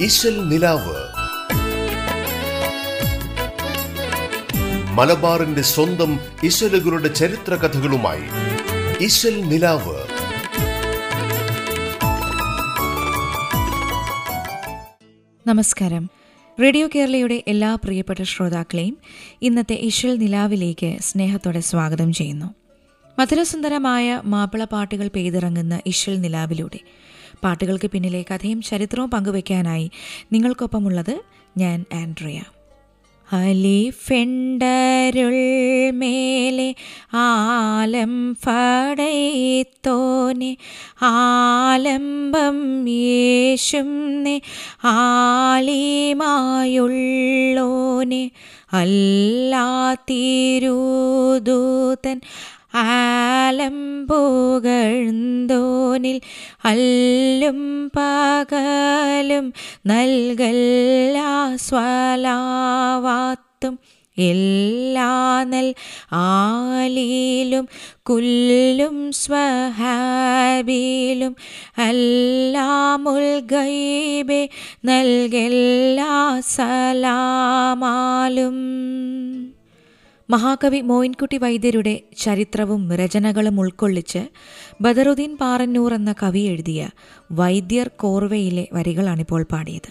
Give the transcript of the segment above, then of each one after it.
ഇശൽ നിലാവ്. മലബാറിന്റെ സ്വന്തം ഇശലുകളുടെ ചരിത്ര കഥകളുമായി ഇശൽ നിലാവ്. നമസ്കാരം. റേഡിയോ കേരളയുടെ എല്ലാ പ്രിയപ്പെട്ട ശ്രോതാക്കളെയും ഇന്നത്തെ ഇശൽ നിലാവിലേക്ക് സ്നേഹത്തോടെ സ്വാഗതം ചെയ്യുന്നു. മധുരസുന്ദരമായ മാപ്പിള പാട്ടുകൾ പെയ്തിറങ്ങുന്ന ഇശൽ നിലാവിലൂടെ പാട്ടുകൾക്ക് പിന്നിലെ കഥയും ചരിത്രവും പങ്കുവയ്ക്കാനായി നിങ്ങൾക്കൊപ്പമുള്ളത് ഞാൻ ആൻഡ്രിയ. അലിഫെണ്ടരുൾ മേലെ ആലം ഫടയത്തോനെ ആലംബം യേശുന്നെ ആലിമായുള്ളോനെ അല്ലാത്തിരുദൂതൻ ആലം പുകഴ്ന്തോനിൽ അല്ലും പകലും നൽകല്ലാസ്വലാവാത്തും എല്ലാ നൽ ആലിലും കുല്ലും സ്വഹാബിലും അല്ലാമുൽ ഗൈബെ നൽകെല്ലാ സലാമാലും മഹാകവി മോയിൻകുട്ടി വൈദ്യരുടെ ചരിത്രവും രചനകളും ഉൾക്കൊള്ളിച്ച് ബദറുദ്ദീൻ പാറന്നൂർ എന്ന കവി എഴുതിയ വൈദ്യർ കോർവയിലെ വരികളാണിപ്പോൾ പാടിയത്.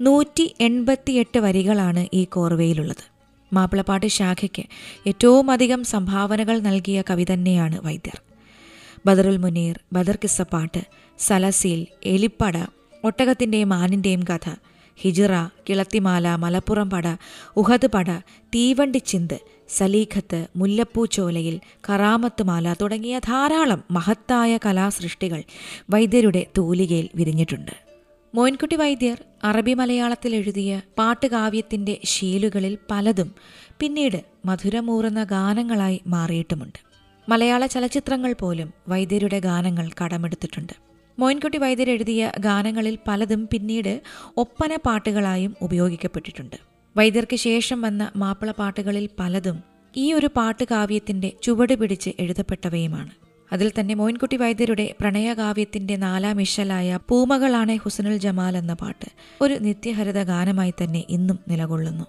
നൂറ്റി എൺപത്തിയെട്ട് വരികളാണ് ഈ കോർവയിലുള്ളത്. മാപ്പിളപ്പാട്ട് ശാഖയ്ക്ക് ഏറ്റവും അധികം സംഭാവനകൾ നൽകിയ കവി തന്നെയാണ് വൈദ്യർ. ബദറുൽ മുനീർ ബദർ കിസ്സപ്പാട്ട് സലസീൽ എലിപ്പട ഒട്ടകത്തിന്റെയും ആനിന്റെയും കഥ ഹിജിറ കിളത്തിമാല മലപ്പുറം പട ഉഹദ് പട തീവണ്ടി ചിന്ത് സലീഖത്ത് മുല്ലപ്പൂ ചോലയിൽ കറാമത്ത് മാല തുടങ്ങിയ ധാരാളം മഹത്തായ കലാസൃഷ്ടികൾ വൈദ്യരുടെ തൂലികയിൽ വിരിഞ്ഞിട്ടുണ്ട്. മോയിൻകുട്ടി വൈദ്യർ അറബി മലയാളത്തിൽ എഴുതിയ പാട്ടുകാവ്യത്തിന്റെ ശീലുകളിൽ പലതും പിന്നീട് മധുരമൂറുന്ന ഗാനങ്ങളായി മാറിയിട്ടുമുണ്ട്. മലയാള ചലച്ചിത്രങ്ങൾ പോലും വൈദ്യരുടെ ഗാനങ്ങൾ കടമെടുത്തിട്ടുണ്ട്. മോയിൻകുട്ടി വൈദ്യർ എഴുതിയ ഗാനങ്ങളിൽ പലതും പിന്നീട് ഒപ്പന പാട്ടുകളായും ഉപയോഗിക്കപ്പെട്ടിട്ടുണ്ട്. വൈദ്യർക്ക് ശേഷം വന്ന മാപ്പിള പാട്ടുകളിൽ പലതും ഈ ഒരു പാട്ടുകാവ്യത്തിന്റെ ചുവട് പിടിച്ച് എഴുതപ്പെട്ടവയുമാണ്. അതിൽ തന്നെ മോയിൻകുട്ടി വൈദ്യരുടെ പ്രണയകാവ്യത്തിന്റെ നാലാം ഇഷലായ പൂമകളാണെ ഹുസനുൽ ജമാൽ എന്ന പാട്ട് ഒരു നിത്യഹരിത ഗാനമായി തന്നെ ഇന്നും നിലകൊള്ളുന്നു.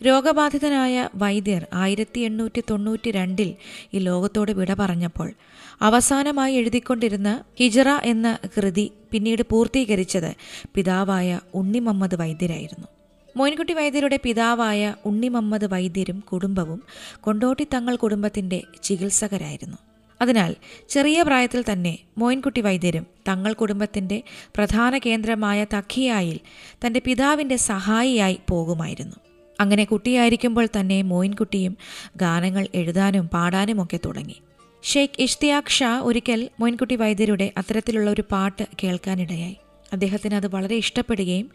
രോഗബാധിതനായ വൈദ്യർ ആയിരത്തി എണ്ണൂറ്റി തൊണ്ണൂറ്റി രണ്ടിൽ ഈ ലോകത്തോട് വിട പറഞ്ഞപ്പോൾ അവസാനമായി എഴുതിക്കൊണ്ടിരുന്ന ഹിജറ എന്ന കൃതി പിന്നീട് പൂർത്തീകരിച്ചത് പിതാവായ ഉണ്ണി മുഹമ്മദ് വൈദ്യരായിരുന്നു. മോയിൻകുട്ടി വൈദ്യരുടെ പിതാവായ ഉണ്ണി മുഹമ്മദ് വൈദ്യരും കുടുംബവും കൊണ്ടോട്ടി തങ്ങൾ കുടുംബത്തിന്റെ ചികിത്സകരായിരുന്നു. അതിനാൽ ചെറിയ പ്രായത്തിൽ തന്നെ മോയിൻകുട്ടി വൈദ്യരും തങ്ങൾ കുടുംബത്തിന്റെ പ്രധാന കേന്ദ്രമായ തഖിയായിൽ തന്റെ പിതാവിന്റെ സഹായിയായി പോകുമായിരുന്നു. അങ്ങനെ കുട്ടിയായിരിക്കുമ്പോൾ തന്നെ മോയിൻകുട്ടിയും ഗാനങ്ങൾ എഴുതാനും പാടാനുമൊക്കെ തുടങ്ങി. ഷെയ്ഖ് ഇഷ്തിയാഖ് ഷാ ഒരിക്കൽ മോയിൻകുട്ടി വൈദ്യരുടെ അത്തരത്തിലുള്ള ഒരു പാട്ട് കേൾക്കാനിടയായി. അദ്ദേഹത്തിന് അത് വളരെ ഇഷ്ടപ്പെടുകയും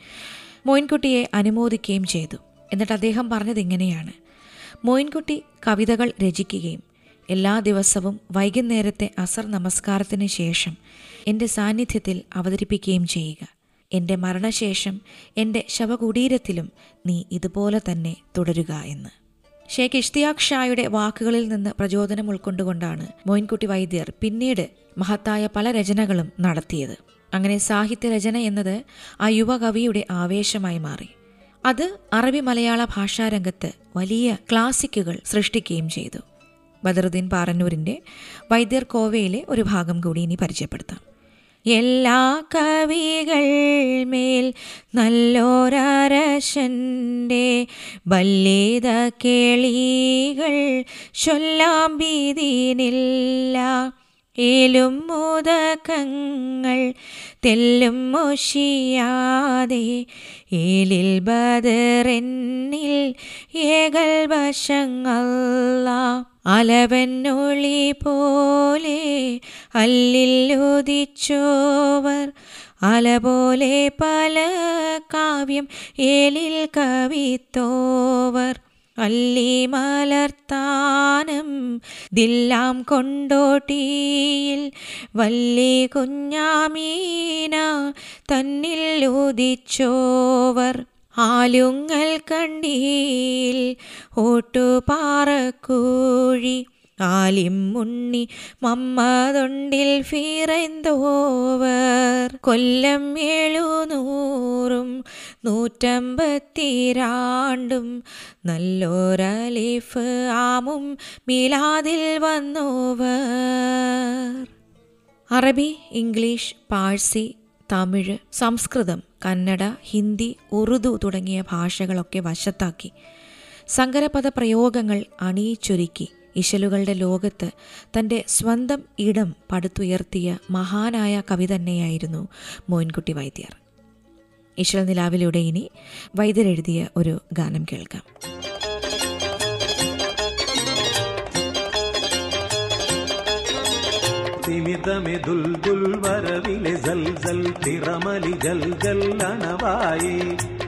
മോയിൻകുട്ടിയെ അനുമോദിക്കുകയും ചെയ്തു. എന്നിട്ട് അദ്ദേഹം പറഞ്ഞത് ഇങ്ങനെയാണ്. മോയിൻകുട്ടി കവിതകൾ രചിക്കുകയും എല്ലാ ദിവസവും വൈകുന്നേരത്തെ അസർ നമസ്കാരത്തിന് ശേഷം എന്റെ സാന്നിധ്യത്തിൽ അവതരിപ്പിക്കുകയും ചെയ്യുക. എന്റെ മരണശേഷം എന്റെ ശവകുടീരത്തിലും നീ ഇതുപോലെ തന്നെ തുടരുക എന്ന്. ഷേഖ് ഇഷ്തിയാഖ് ഷായുടെ വാക്കുകളിൽ നിന്ന് പ്രചോദനം ഉൾക്കൊണ്ടുകൊണ്ടാണ് മോയിൻകുട്ടി വൈദ്യർ പിന്നീട് മഹത്തായ പല രചനകളും നടത്തിയത്. അങ്ങനെ സാഹിത്യ സാഹിത്യരചന എന്നത് ആ യുവകവിയുടെ ആവേശമായി മാറി. അത് അറബി മലയാള ഭാഷാരംഗത്ത് വലിയ ക്ലാസിക്കുകൾ സൃഷ്ടിക്കുകയും ചെയ്തു. ബദറുദ്ദീൻ പാറന്നൂരിന്റെ വൈദ്യർ കോവയിലെ ഒരു ഭാഗം കൂടി ഇനി പരിചയപ്പെടുത്താം. എല്ലാ കവികൾ മേൽ നല്ലോരശന്റെ ബല്ലേത കേളികൾ ചൊല്ലാം ഭീതിനില്ല. ഏലും മോദകങ്ങൾ തെല്ലും മോഷിയാതെ ഏലിൽ ബദറെന്നിൽ ഏകൽ വശങ്ങള അലവനൊളി പോലെ അല്ലിൽ ഉദിച്ചോവർ അല പോലെ പല കാവ്യം ഏലിൽ കവിത്തോവർ അല്ലി മലർത്താനം ദില്ലാം കൊണ്ടോട്ടിയിൽ വല്ലി കുഞ്ഞാമീന തന്നിൽ ഉദിച്ചോവർ ആലുങ്ങൽ കണ്ടിയിൽ ഓട്ടുപാറക്കൂഴി ആലിം മുണ്ണി മമ്മതൊണ്ടിൽ ഫീറൈന്തോവർ. കൊല്ലം എഴുന്നൂറും നൂറ്റമ്പത്തിരാണ്ടും നല്ലൊരലിഫ് ആമും മീലാതിൽ വന്നോവർ. അറബി ഇംഗ്ലീഷ് പാഴ്സി തമിഴ് സംസ്കൃതം കന്നഡ ഹിന്ദി ഉറുദു തുടങ്ങിയ ഭാഷകളൊക്കെ വശത്താക്കി. സങ്കരപദ പ്രയോഗങ്ങൾ അണിയിച്ചൊരുക്കി. ഇശലുകളുടെ ലോകത്ത് തന്റെ സ്വന്തം ഇടം പടുത്തുയർത്തിയ മഹാനായ കവി തന്നെയായിരുന്നു മോയിൻകുട്ടി വൈദ്യർ. ഇശൽ നിലാവിലൂടെ ഇനി വൈദ്യരെഴുതിയ ഒരു ഗാനം കേൾക്കാം. തിമിതമെ വരവിലെ ജൽ ജൽ തിറമലി ജൽ ജൽ അണവായേ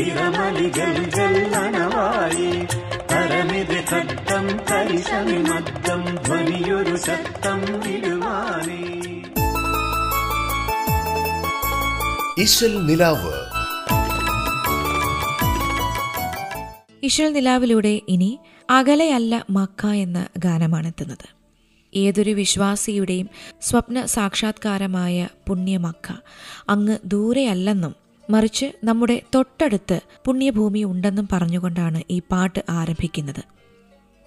ജൽ തിരമലി ജൽ ജൽ അണവായി കരമിത് ശബ്ദം കരിശമി മത്തം ധ്വനിയൊരു ശക്തം ഇടുവാനേ. ഇശൽ നിലാവ്. ഇശൽ നിലാവിലൂടെ ഇനി അകലെയല്ല മക്ക എന്ന ഗാനമാണെത്തുന്നത്. ഏതൊരു വിശ്വാസിയുടെയും സ്വപ്ന സാക്ഷാത്കാരമായ പുണ്യമക്ക അങ്ങ് ദൂരെയല്ലെന്നും മറിച്ച് നമ്മുടെ തൊട്ടടുത്ത് പുണ്യഭൂമി ഉണ്ടെന്നും പറഞ്ഞുകൊണ്ടാണ് ഈ പാട്ട് ആരംഭിക്കുന്നത്.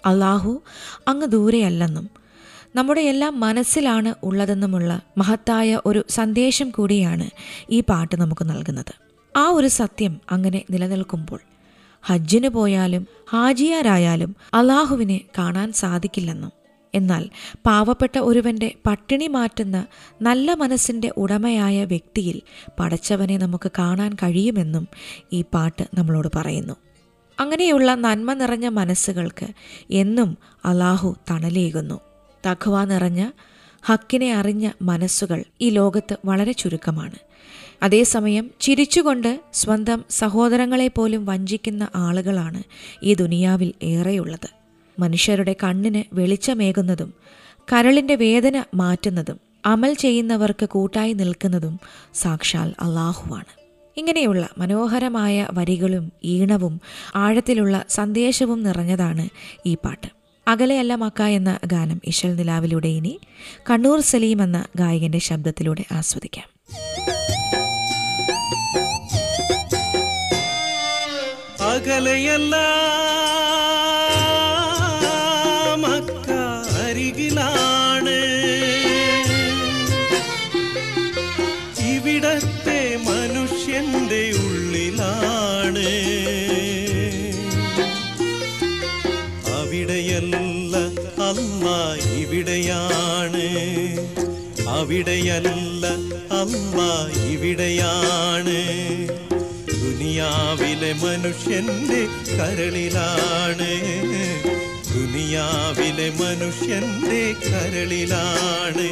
അള്ളാഹു അങ്ങ് ദൂരെയല്ലെന്നും നമ്മുടെ എല്ലാം മനസ്സിലാണ് ഉള്ളതെന്നുമുള്ള മഹത്തായ ഒരു സന്ദേശം കൂടിയാണ് ഈ പാട്ട് നമുക്ക് നൽകുന്നത്. ആ ഒരു സത്യം അങ്ങനെ നിലനിൽക്കുമ്പോൾ ഹജ്ജിന് പോയാലും ഹാജിയാരായാലും അള്ളാഹുവിനെ കാണാൻ സാധിക്കില്ലെന്നും എന്നാൽ പാവപ്പെട്ട ഒരുവന്റെ പട്ടിണി മാറ്റുന്ന നല്ല മനസ്സിന്റെ ഉടമയായ വ്യക്തിയിൽ പടച്ചവനെ നമുക്ക് കാണാൻ കഴിയുമെന്നും ഈ പാട്ട് നമ്മളോട് പറയുന്നു. അങ്ങനെയുള്ള നന്മ നിറഞ്ഞ മനസ്സുകൾക്ക് എന്നും അള്ളാഹു തണലേകുന്നു. തഖ്വ നിറഞ്ഞ ഹക്കിനെ അറിഞ്ഞ മനസ്സുകൾ ഈ ലോകത്ത് വളരെ ചുരുക്കമാണ്. അതേസമയം ചിരിച്ചുകൊണ്ട് സ്വന്തം സഹോദരങ്ങളെ പോലും വഞ്ചിക്കുന്ന ആളുകളാണ് ഈ ദുനിയാവിൽ ഏറെയുള്ളത്. മനുഷ്യരുടെ കണ്ണിന് വെളിച്ചമേകുന്നതും കരളിന്റെ വേദന മാറ്റുന്നതും അമൽ ചെയ്യുന്നവർക്ക് കൂട്ടായി നിൽക്കുന്നതും സാക്ഷാൽ അള്ളാഹുവാണ്. ഇങ്ങനെയുള്ള മനോഹരമായ വരികളും ഈണവും ആഴത്തിലുള്ള സന്ദേശവും നിറഞ്ഞതാണ് ഈ പാട്ട്. അകലെയല്ല മക്ക എന്ന ഗാനം ഇശൽ നിലാവിലൂടെ ഇനി കണ്ണൂർ സലീം എന്ന ഗായകന്റെ ശബ്ദത്തിലൂടെ ആസ്വദിക്കാം. അകലെയല്ല അവിടെയല്ല അമ്മ ഇവിടെയാണ്. ദുനിയാവിലെ മനുഷ്യന്റെ കരളിലാണ്. ദുനിയാവിലെ മനുഷ്യന്റെ കരളിലാണ്.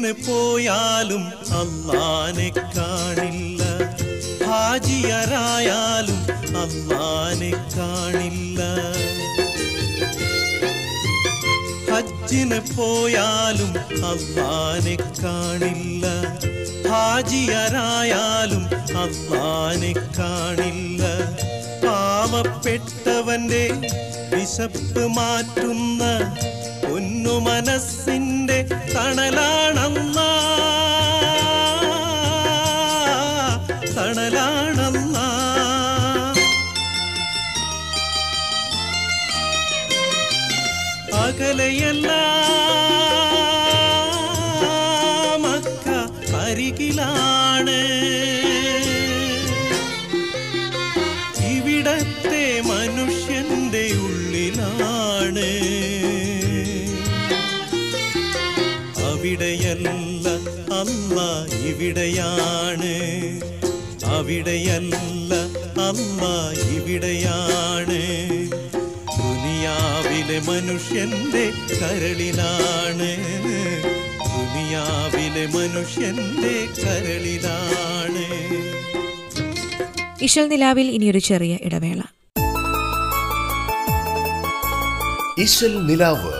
ഹജ്ജിന് പോയാലും അള്ളാനെ കാണില്ല. ഹാജിയരായാലും അള്ളാനെ കാണില്ല. ഹജ്ജിന് പോയാലും അള്ളാനെ കാണില്ല. ഹാജിയരായാലും അള്ളാനെ കാണില്ല. പാവപ്പെട്ടവന്റെ വിശപ്പ് മാറ്റുന്ന പൊന്നു മനസ്സിന്റെ തണലാണമ്മ. തണലാണമ്മ. അകലയല്ല ഇവിടെയാണ്. അവിടെയല്ല അമ്മ ഇവിടെയാണ്. ദുനിയാവിലെ മനുഷ്യന്റെ കരളിലാണ്. ദുനിയാവിലെ മനുഷ്യന്റെ കരളിലാണ്. ഇശൽ നിലാവിൽ ഇനിയൊരു ചെറിയ ഇടവേള. ഇശൽ നിലാവ്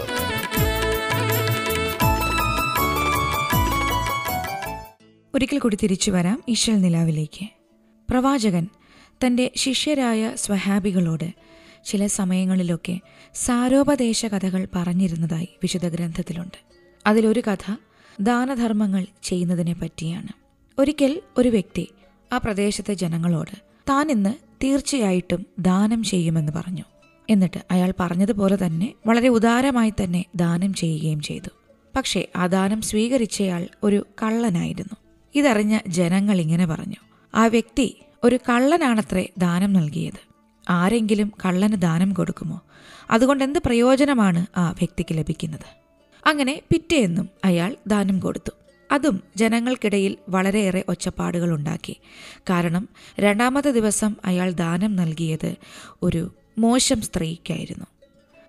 ഒരിക്കൽ കൂടി തിരിച്ചു വരാം ഈശ്വൽ നിലാവിലേക്ക്. പ്രവാചകൻ തന്റെ ശിഷ്യരായ സ്വഹാബികളോട് ചില സമയങ്ങളിലൊക്കെ സാരോപദേശ കഥകൾ പറഞ്ഞിരുന്നതായി വിശുദ്ധ ഗ്രന്ഥത്തിലുണ്ട്. അതിലൊരു കഥ ദാനധർമ്മങ്ങൾ ചെയ്യുന്നതിനെ പറ്റിയാണ്. ഒരിക്കൽ ഒരു വ്യക്തി ആ പ്രദേശത്തെ ജനങ്ങളോട് താൻ ഇന്ന് തീർച്ചയായിട്ടും ദാനം ചെയ്യുമെന്ന് പറഞ്ഞു. എന്നിട്ട് അയാൾ പറഞ്ഞതുപോലെ തന്നെ വളരെ ഉദാരമായി തന്നെ ദാനം ചെയ്യുകയും ചെയ്തു. പക്ഷേ ആ ദാനം സ്വീകരിച്ചയാൾ ഒരു കള്ളനായിരുന്നു. ഇതറിഞ്ഞ ജനങ്ങൾ ഇങ്ങനെ പറഞ്ഞു. ആ വ്യക്തി ഒരു കള്ളനാണത്രേ ദാനം നൽകിയത്. ആരെങ്കിലും കള്ളന് ദാനം കൊടുക്കുമോ? അതുകൊണ്ട് എന്ത് പ്രയോജനമാണ് ആ വ്യക്തിക്ക് ലഭിക്കുന്നത്? അങ്ങനെ പിറ്റേന്നും അയാൾ ദാനം കൊടുത്തു. അതും ജനങ്ങൾക്കിടയിൽ വളരെയേറെ ഒച്ചപ്പാടുകൾ ഉണ്ടാക്കി. കാരണം രണ്ടാമത്തെ ദിവസം അയാൾ ദാനം നൽകിയത് ഒരു മോശം സ്ത്രീക്കായിരുന്നു.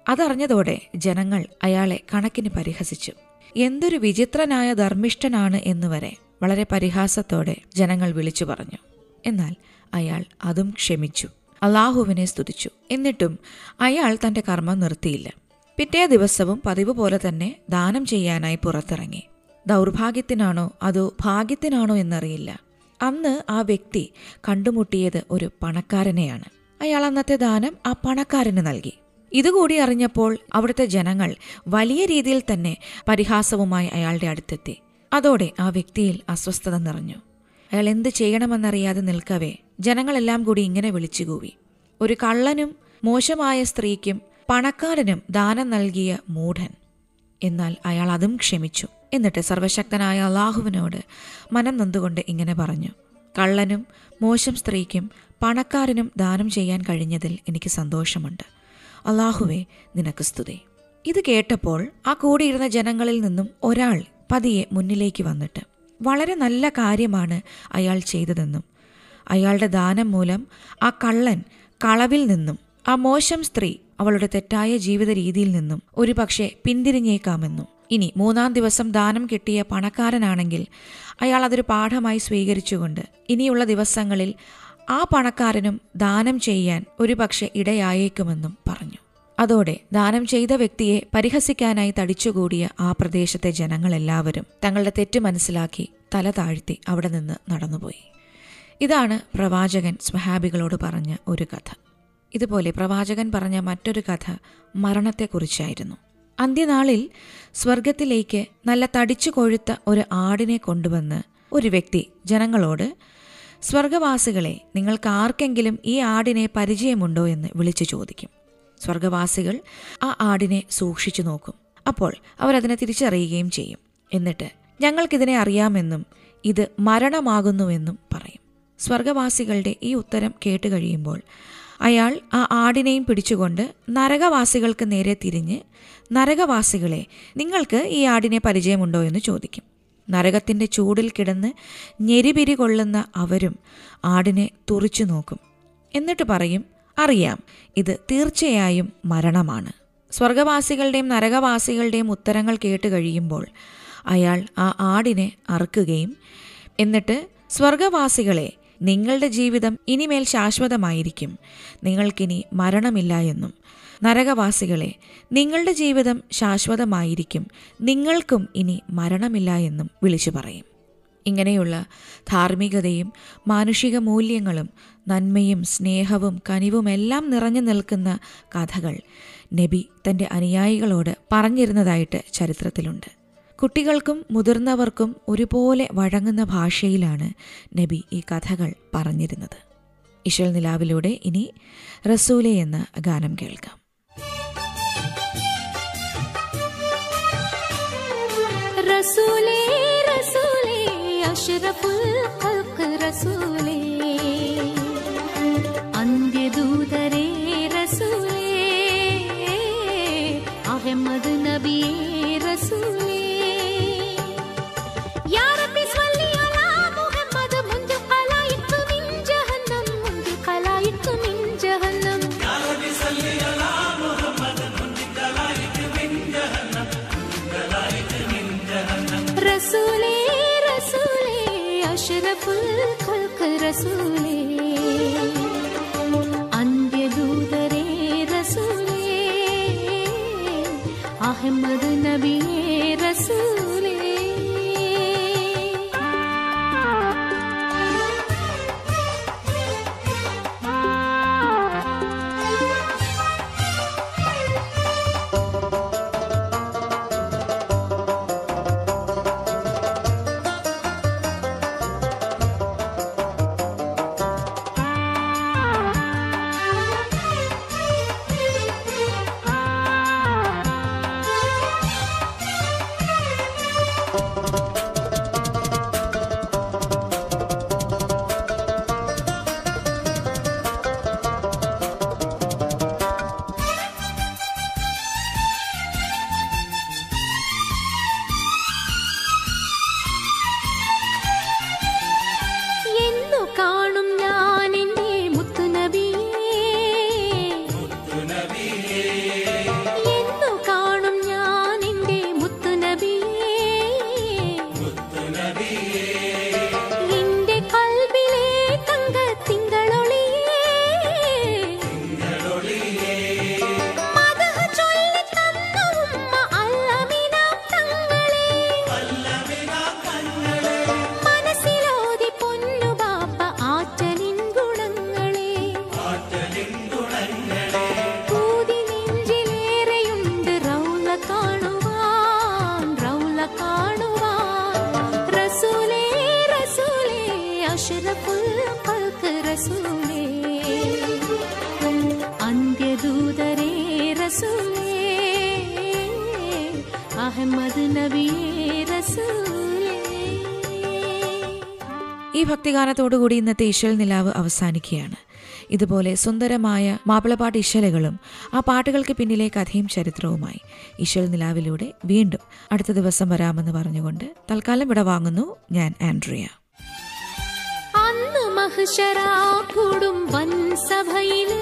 അതറിഞ്ഞതോടെ ജനങ്ങൾ അയാളെ കണക്കിന് പരിഹസിച്ചു. എന്തൊരു വിചിത്രനായ ധർമ്മിഷ്ഠനാണ് എന്നുവരെ വളരെ പരിഹാസത്തോടെ ജനങ്ങൾ വിളിച്ചു പറഞ്ഞു. എന്നാൽ അയാൾ അതും ക്ഷമിച്ചു. അള്ളാഹുവിനെ സ്തുതിച്ചു. എന്നിട്ടും അയാൾ തന്റെ കർമ്മം നിർത്തിയില്ല. പിറ്റേ ദിവസവും പതിവ് പോലെ തന്നെ ദാനം ചെയ്യാനായി പുറത്തിറങ്ങി. ദൗർഭാഗ്യത്തിനാണോ അതോ ഭാഗ്യത്തിനാണോ എന്നറിയില്ല. അന്ന് ആ വ്യക്തി കണ്ടുമുട്ടിയത് ഒരു പണക്കാരനെയാണ്. അയാൾ അന്നത്തെ ദാനം ആ പണക്കാരന് നൽകി. ഇതുകൂടി അറിഞ്ഞപ്പോൾ അവിടുത്തെ ജനങ്ങൾ വലിയ രീതിയിൽ തന്നെ പരിഹാസവുമായി അയാളുടെ അടുത്തെത്തി. അതോടെ ആ വ്യക്തിയിൽ അസ്വസ്ഥത നിറഞ്ഞു. അയാൾ എന്ത് ചെയ്യണമെന്നറിയാതെ നിൽക്കവേ ജനങ്ങളെല്ലാം കൂടി ഇങ്ങനെ വിളിച്ചുകൂവി. ഒരു കള്ളനും മോശമായ സ്ത്രീക്കും പണക്കാരനും ദാനം നൽകിയ മൂഢൻ. എന്നാൽ അയാൾ അതും ക്ഷമിച്ചു. എന്നിട്ട് സർവശക്തനായ അള്ളാഹുവിനോട് മനം നൊന്തുകൊണ്ട് ഇങ്ങനെ പറഞ്ഞു. കള്ളനും മോശം സ്ത്രീക്കും പണക്കാരനും ദാനം ചെയ്യാൻ കഴിഞ്ഞതിൽ എനിക്ക് സന്തോഷമുണ്ട്. അള്ളാഹുവെ നിനക്ക് സ്തുതി. ഇത് കേട്ടപ്പോൾ ആ കൂടിയിരുന്ന ജനങ്ങളിൽ നിന്നും ഒരാൾ പതിയെ മുന്നിലേക്ക് വന്നിട്ട് വളരെ നല്ല കാര്യമാണ് അയാൾ ചെയ്തതെന്നും അയാളുടെ ദാനം മൂലം ആ കള്ളൻ കളവിൽ നിന്നും ആ മോശം സ്ത്രീ അവളുടെ തെറ്റായ ജീവിത രീതിയിൽ നിന്നും ഒരുപക്ഷെ പിന്തിരിഞ്ഞേക്കാമെന്നും. ഇനി മൂന്നാം ദിവസം ദാനം കിട്ടിയ പണക്കാരനാണെങ്കിൽ അയാൾ അതൊരു പാഠമായി സ്വീകരിച്ചുകൊണ്ട് ഇനിയുള്ള ദിവസങ്ങളിൽ ആ പണക്കാരനും ദാനം ചെയ്യാൻ ഒരുപക്ഷെ ഇടയായേക്കുമെന്നും പറഞ്ഞു. അതോടെ ദാനം ചെയ്ത വ്യക്തിയെ പരിഹസിക്കാനായി തടിച്ചുകൂടിയ ആ പ്രദേശത്തെ ജനങ്ങളെല്ലാവരും തങ്ങളുടെ തെറ്റ് മനസ്സിലാക്കി തല താഴ്ത്തി അവിടെ നിന്ന് നടന്നുപോയി. ഇതാണ് പ്രവാചകൻ സ്വഹാബികളോട് പറഞ്ഞ ഒരു കഥ. ഇതുപോലെ പ്രവാചകൻ പറഞ്ഞ മറ്റൊരു കഥ മരണത്തെക്കുറിച്ചായിരുന്നു. അന്ത്യനാളിൽ സ്വർഗത്തിലേക്ക് നല്ല തടിച്ചു കൊഴുത്ത ഒരു ആടിനെ കൊണ്ടുവന്ന് ഒരു വ്യക്തി ജനങ്ങളോട് സ്വർഗവാസികളെ നിങ്ങൾക്ക് ആർക്കെങ്കിലും ഈ ആടിനെ പരിചയമുണ്ടോ? എന്ന് വിളിച്ചു ചോദിക്കും. സ്വർഗവാസികൾ ആ ആടിനെ സൂക്ഷിച്ചു നോക്കും. അപ്പോൾ അവരതിനെ തിരിച്ചറിയുകയും ചെയ്യും. എന്നിട്ട് ഞങ്ങൾക്കിതിനെ അറിയാമെന്നും ഇത് മരണമാകുന്നുവെന്നും പറയും. സ്വർഗവാസികളുടെ ഈ ഉത്തരം കേട്ട് കഴിയുമ്പോൾ അയാൾ ആ ആടിനെയും പിടിച്ചുകൊണ്ട് നരകവാസികൾക്ക് നേരെ തിരിഞ്ഞ് നരകവാസികളെ നിങ്ങൾക്ക് ഈ ആടിനെ പരിചയമുണ്ടോ? എന്ന് ചോദിക്കും. നരകത്തിന്റെ ചൂടിൽ കിടന്ന് ഞെരിപിരി കൊള്ളുന്ന അവരും ആടിനെ തുറിച്ചു നോക്കും. എന്നിട്ട് പറയും അറിയാം. ഇത് തീർച്ചയായും മരണമാണ്. സ്വർഗവാസികളുടെയും നരകവാസികളുടെയും ഉത്തരങ്ങൾ കേട്ട് കഴിയുമ്പോൾ അയാൾ ആ ആടിനെ അറുക്കുകയും എന്നിട്ട് സ്വർഗവാസികളെ നിങ്ങളുടെ ജീവിതം ഇനിമേൽ ശാശ്വതമായിരിക്കും. നിങ്ങൾക്കിനി മരണമില്ല എന്നും. നരകവാസികളെ നിങ്ങളുടെ ജീവിതം ശാശ്വതമായിരിക്കും. നിങ്ങൾക്കും ഇനി മരണമില്ല എന്നും വിളിച്ചു പറയും. ഇങ്ങനെയുള്ള ധാർമ്മികതയും മാനുഷിക മൂല്യങ്ങളും നന്മയും സ്നേഹവും കനിവുമെല്ലാം നിറഞ്ഞു നിൽക്കുന്ന കഥകൾ നബി തന്റെ അനുയായികളോട് പറഞ്ഞിരുന്നതായിട്ട് ചരിത്രത്തിലുണ്ട്. കുട്ടികൾക്കും മുതിർന്നവർക്കും ഒരുപോലെ വഴങ്ങുന്ന ഭാഷയിലാണ് നബി ഈ കഥകൾ പറഞ്ഞിരുന്നത്. ഇശൽ നിലാവിലൂടെ ഇനി റസൂലെ എന്ന ഗാനം കേൾക്കാം. റസൂലേ शुरपु अल्क रसूले अहमद नबी रसूल ഭക്തിഗാനത്തോടുകൂടി ഇന്നത്തെ ഇശൽ നിലാവ് അവസാനിക്കുകയാണ്. ഇതുപോലെ സുന്ദരമായ മാപ്പിളപ്പാട്ട് ഇശലുകളും ആ പാട്ടുകൾക്ക് പിന്നിലെ കഥയും ചരിത്രവുമായി ഇശൽ നിലാവിലൂടെ വീണ്ടും അടുത്ത ദിവസം വരാമെന്ന് പറഞ്ഞുകൊണ്ട് തൽക്കാലം ഇവിടെ വാങ്ങുന്നു ഞാൻ ആൻഡ്രിയ. അന്ന് മഹ്ശറാ കൂടും വൻ സഭയിൽ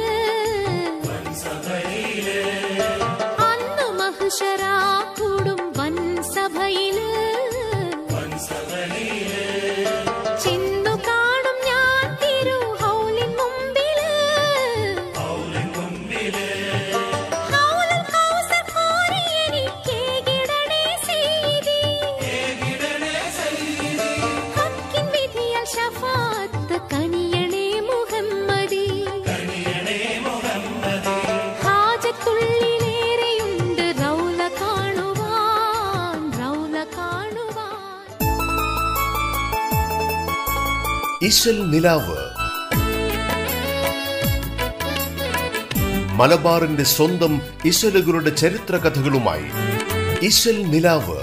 അന്ന് മഹ്ശറാ ഇശൽ നിലാവ്. മലബാറിന്റെ സ്വന്തം ഇശലുകളുടെ ചരിത്ര കഥകളുമായി ഇശൽ നിലാവ്.